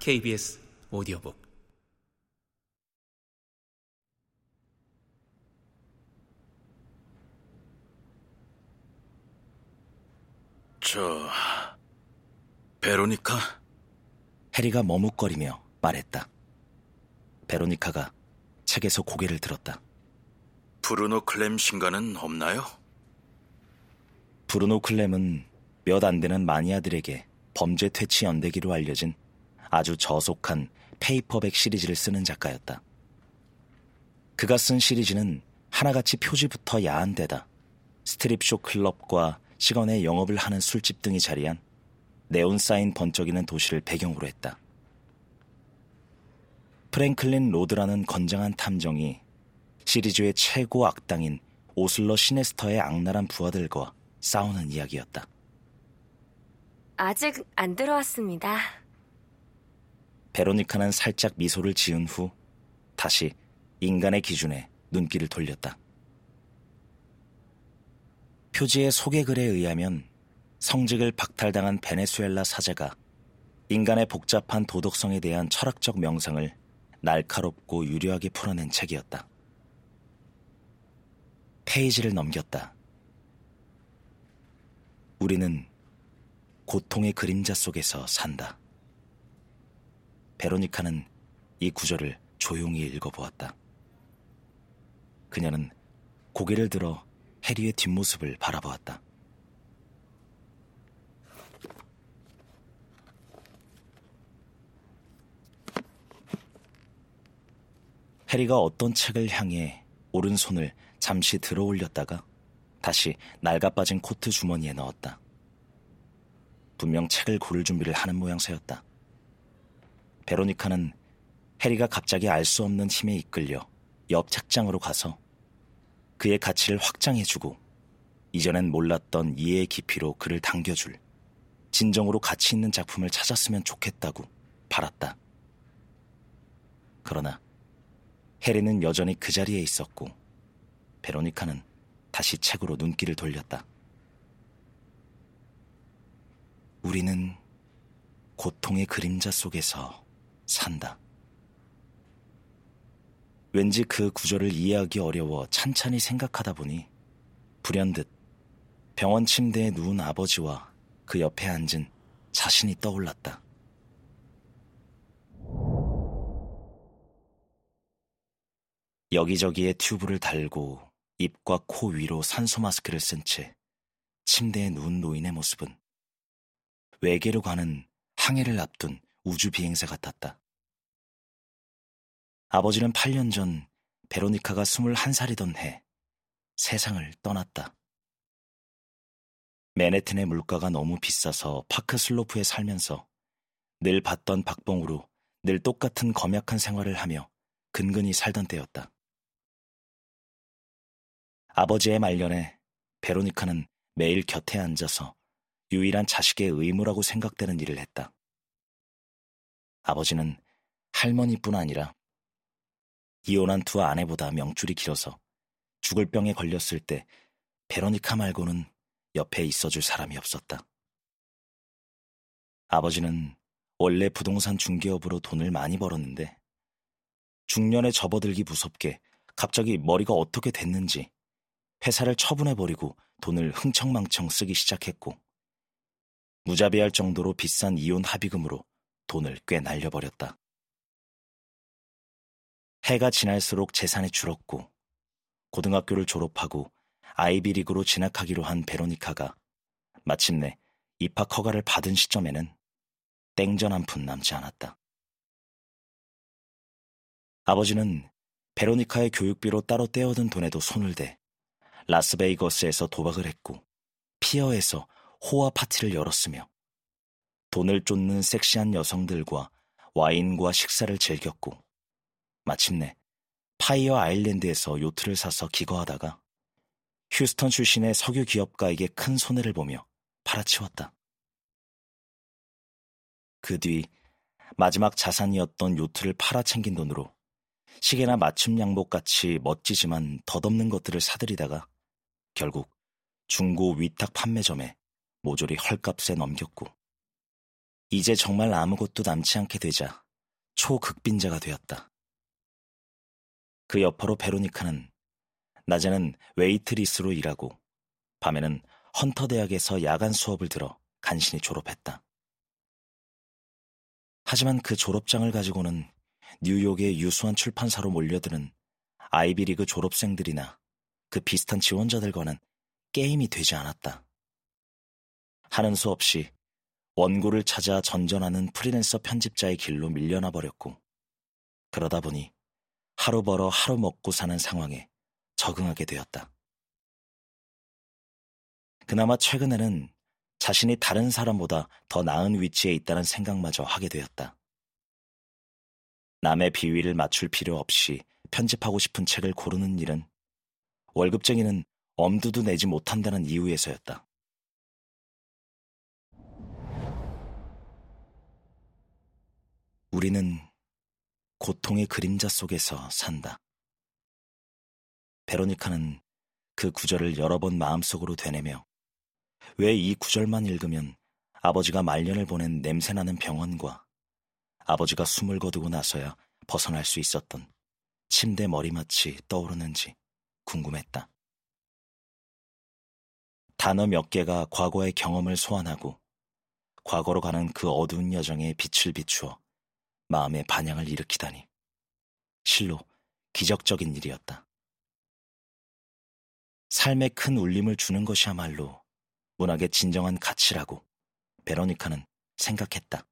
KBS 오디오북 저 베로니카 해리가 머뭇거리며 말했다. 베로니카가 책에서 고개를 들었다. 브루노 클램 신가는 없나요? 브루노 클램은 몇 안 되는 마니아들에게 범죄 퇴치 연대기로 알려진 아주 저속한 페이퍼백 시리즈를 쓰는 작가였다. 그가 쓴 시리즈는 하나같이 표지부터 야한 데다 스트립쇼 클럽과 시간 외 영업을 하는 술집 등이 자리한 네온 사인 번쩍이는 도시를 배경으로 했다. 프랭클린 로드라는 건장한 탐정이 시리즈의 최고 악당인 오슬러 시네스터의 악랄한 부하들과 싸우는 이야기였다. 아직 안 들어왔습니다. 베로니카는 살짝 미소를 지은 후 다시 인간의 기준에 눈길을 돌렸다. 표지의 소개글에 의하면 성직을 박탈당한 베네수엘라 사제가 인간의 복잡한 도덕성에 대한 철학적 명상을 날카롭고 유려하게 풀어낸 책이었다. 페이지를 넘겼다. 우리는 고통의 그림자 속에서 산다. 베로니카는 이 구절을 조용히 읽어보았다. 그녀는 고개를 들어 해리의 뒷모습을 바라보았다. 해리가 어떤 책을 향해 오른손을 잠시 들어 올렸다가 다시 낡아빠진 코트 주머니에 넣었다. 분명 책을 고를 준비를 하는 모양새였다. 베로니카는 해리가 갑자기 알 수 없는 힘에 이끌려 옆 책장으로 가서 그의 가치를 확장해주고 이전엔 몰랐던 이해의 깊이로 그를 당겨줄 진정으로 가치 있는 작품을 찾았으면 좋겠다고 바랐다. 그러나 해리는 여전히 그 자리에 있었고 베로니카는 다시 책으로 눈길을 돌렸다. 우리는 고통의 그림자 속에서 산다. 왠지 그 구절을 이해하기 어려워 찬찬히 생각하다 보니 불현듯 병원 침대에 누운 아버지와 그 옆에 앉은 자신이 떠올랐다. 여기저기에 튜브를 달고 입과 코 위로 산소 마스크를 쓴 채 침대에 누운 노인의 모습은 외계로 가는 항해를 앞둔 우주 비행사 같았다. 아버지는 8년 전 베로니카가 21살이던 해 세상을 떠났다. 맨해튼의 물가가 너무 비싸서 파크 슬로프에 살면서 늘 봤던 박봉으로 늘 똑같은 검약한 생활을 하며 근근히 살던 때였다. 아버지의 말년에 베로니카는 매일 곁에 앉아서 유일한 자식의 의무라고 생각되는 일을 했다. 아버지는 할머니뿐 아니라 이혼한 두 아내보다 명줄이 길어서 죽을 병에 걸렸을 때 베로니카 말고는 옆에 있어줄 사람이 없었다. 아버지는 원래 부동산 중개업으로 돈을 많이 벌었는데 중년에 접어들기 무섭게 갑자기 머리가 어떻게 됐는지 회사를 처분해버리고 돈을 흥청망청 쓰기 시작했고 무자비할 정도로 비싼 이혼 합의금으로 돈을 꽤 날려버렸다. 해가 지날수록 재산이 줄었고 고등학교를 졸업하고 아이비리그로 진학하기로 한 베로니카가 마침내 입학 허가를 받은 시점에는 땡전 한 푼 남지 않았다. 아버지는 베로니카의 교육비로 따로 떼어둔 돈에도 손을 대 라스베이거스에서 도박을 했고 피어에서 호화 파티를 열었으며 돈을 쫓는 섹시한 여성들과 와인과 식사를 즐겼고 마침내 파이어 아일랜드에서 요트를 사서 기거하다가 휴스턴 출신의 석유 기업가에게 큰 손해를 보며 팔아치웠다. 그 뒤 마지막 자산이었던 요트를 팔아챙긴 돈으로 시계나 맞춤 양복 같이 멋지지만 덧없는 것들을 사들이다가 결국 중고 위탁 판매점에 모조리 헐값에 넘겼고 이제 정말 아무것도 남지 않게 되자 초극빈자가 되었다. 그 여파로 베로니카는 낮에는 웨이트리스로 일하고 밤에는 헌터 대학에서 야간 수업을 들어 간신히 졸업했다. 하지만 그 졸업장을 가지고는 뉴욕의 유수한 출판사로 몰려드는 아이비리그 졸업생들이나 그 비슷한 지원자들과는 게임이 되지 않았다. 하는 수 없이 원고를 찾아 전전하는 프리랜서 편집자의 길로 밀려나 버렸고, 그러다 보니 하루 벌어 하루 먹고 사는 상황에 적응하게 되었다. 그나마 최근에는 자신이 다른 사람보다 더 나은 위치에 있다는 생각마저 하게 되었다. 남의 비위를 맞출 필요 없이 편집하고 싶은 책을 고르는 일은 월급쟁이는 엄두도 내지 못한다는 이유에서였다. 우리는 고통의 그림자 속에서 산다. 베로니카는 그 구절을 여러 번 마음속으로 되뇌며 왜 이 구절만 읽으면 아버지가 말년을 보낸 냄새나는 병원과 아버지가 숨을 거두고 나서야 벗어날 수 있었던 침대 머리맡이 떠오르는지 궁금했다. 단어 몇 개가 과거의 경험을 소환하고 과거로 가는 그 어두운 여정에 빛을 비추어 마음의 반향을 일으키다니. 실로 기적적인 일이었다. 삶에 큰 울림을 주는 것이야말로 문학의 진정한 가치라고 베로니카는 생각했다.